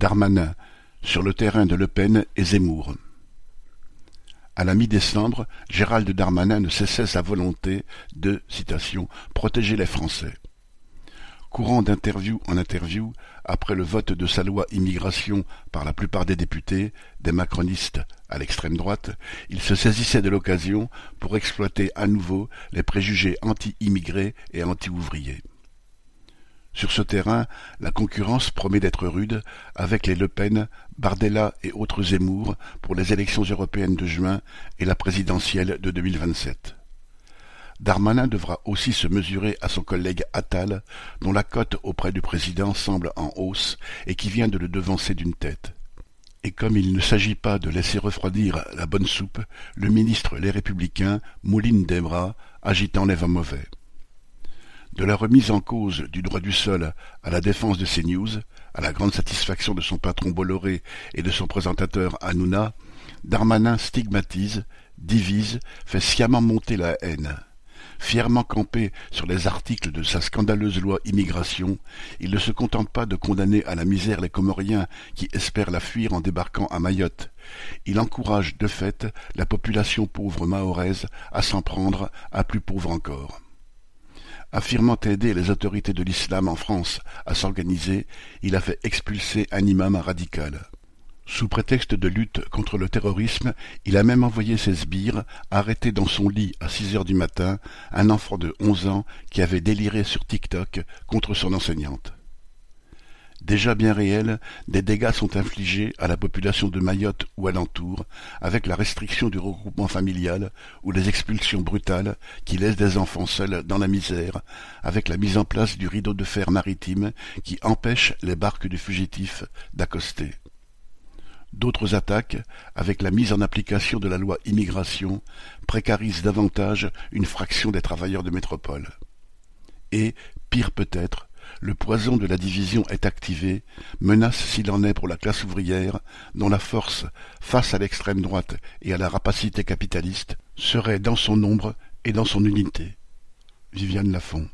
Darmanin, sur le terrain de Le Pen et Zemmour. À la mi-décembre, Gérald Darmanin ne cessait sa volonté de citation, protéger les Français. Courant d'interview en interview, après le vote de sa loi immigration par la plupart des députés, des macronistes à l'extrême droite, il se saisissait de l'occasion pour exploiter à nouveau les préjugés anti-immigrés et anti-ouvriers. Sur ce terrain, la concurrence promet d'être rude avec les Le Pen, Bardella et autres Zemmour pour les élections européennes de juin et la présidentielle de 2027. Darmanin devra aussi se mesurer à son collègue Attal, dont la cote auprès du président semble en hausse et qui vient de le devancer d'une tête. Et comme il ne s'agit pas de laisser refroidir la bonne soupe, le ministre Les Républicains mouline des bras, agitant les vents mauvais. De la remise en cause du droit du sol à la défense de CNews, à la grande satisfaction de son patron Bolloré et de son présentateur Hanouna, Darmanin stigmatise, divise, fait sciemment monter la haine. Fièrement campé sur les articles de sa scandaleuse loi immigration, il ne se contente pas de condamner à la misère les Comoriens qui espèrent la fuir en débarquant à Mayotte. Il encourage de fait la population pauvre mahoraise à s'en prendre à plus pauvre encore. Affirmant aider les autorités de l'islam en France à s'organiser, il a fait expulser un imam radical. Sous prétexte de lutte contre le terrorisme, il a même envoyé ses sbires arrêter dans son lit à six heures du matin un enfant de onze ans qui avait déliré sur TikTok contre son enseignante. Déjà bien réels, des dégâts sont infligés à la population de Mayotte ou alentour, avec la restriction du regroupement familial ou les expulsions brutales qui laissent des enfants seuls dans la misère, avec la mise en place du rideau de fer maritime qui empêche les barques de fugitifs d'accoster. D'autres attaques, avec la mise en application de la loi immigration, précarisent davantage une fraction des travailleurs de métropole. Et, pire peut-être, le poison de la division est activé, menace s'il en est pour la classe ouvrière, dont la force, face à l'extrême droite et à la rapacité capitaliste, serait dans son nombre et dans son unité. Viviane Lafont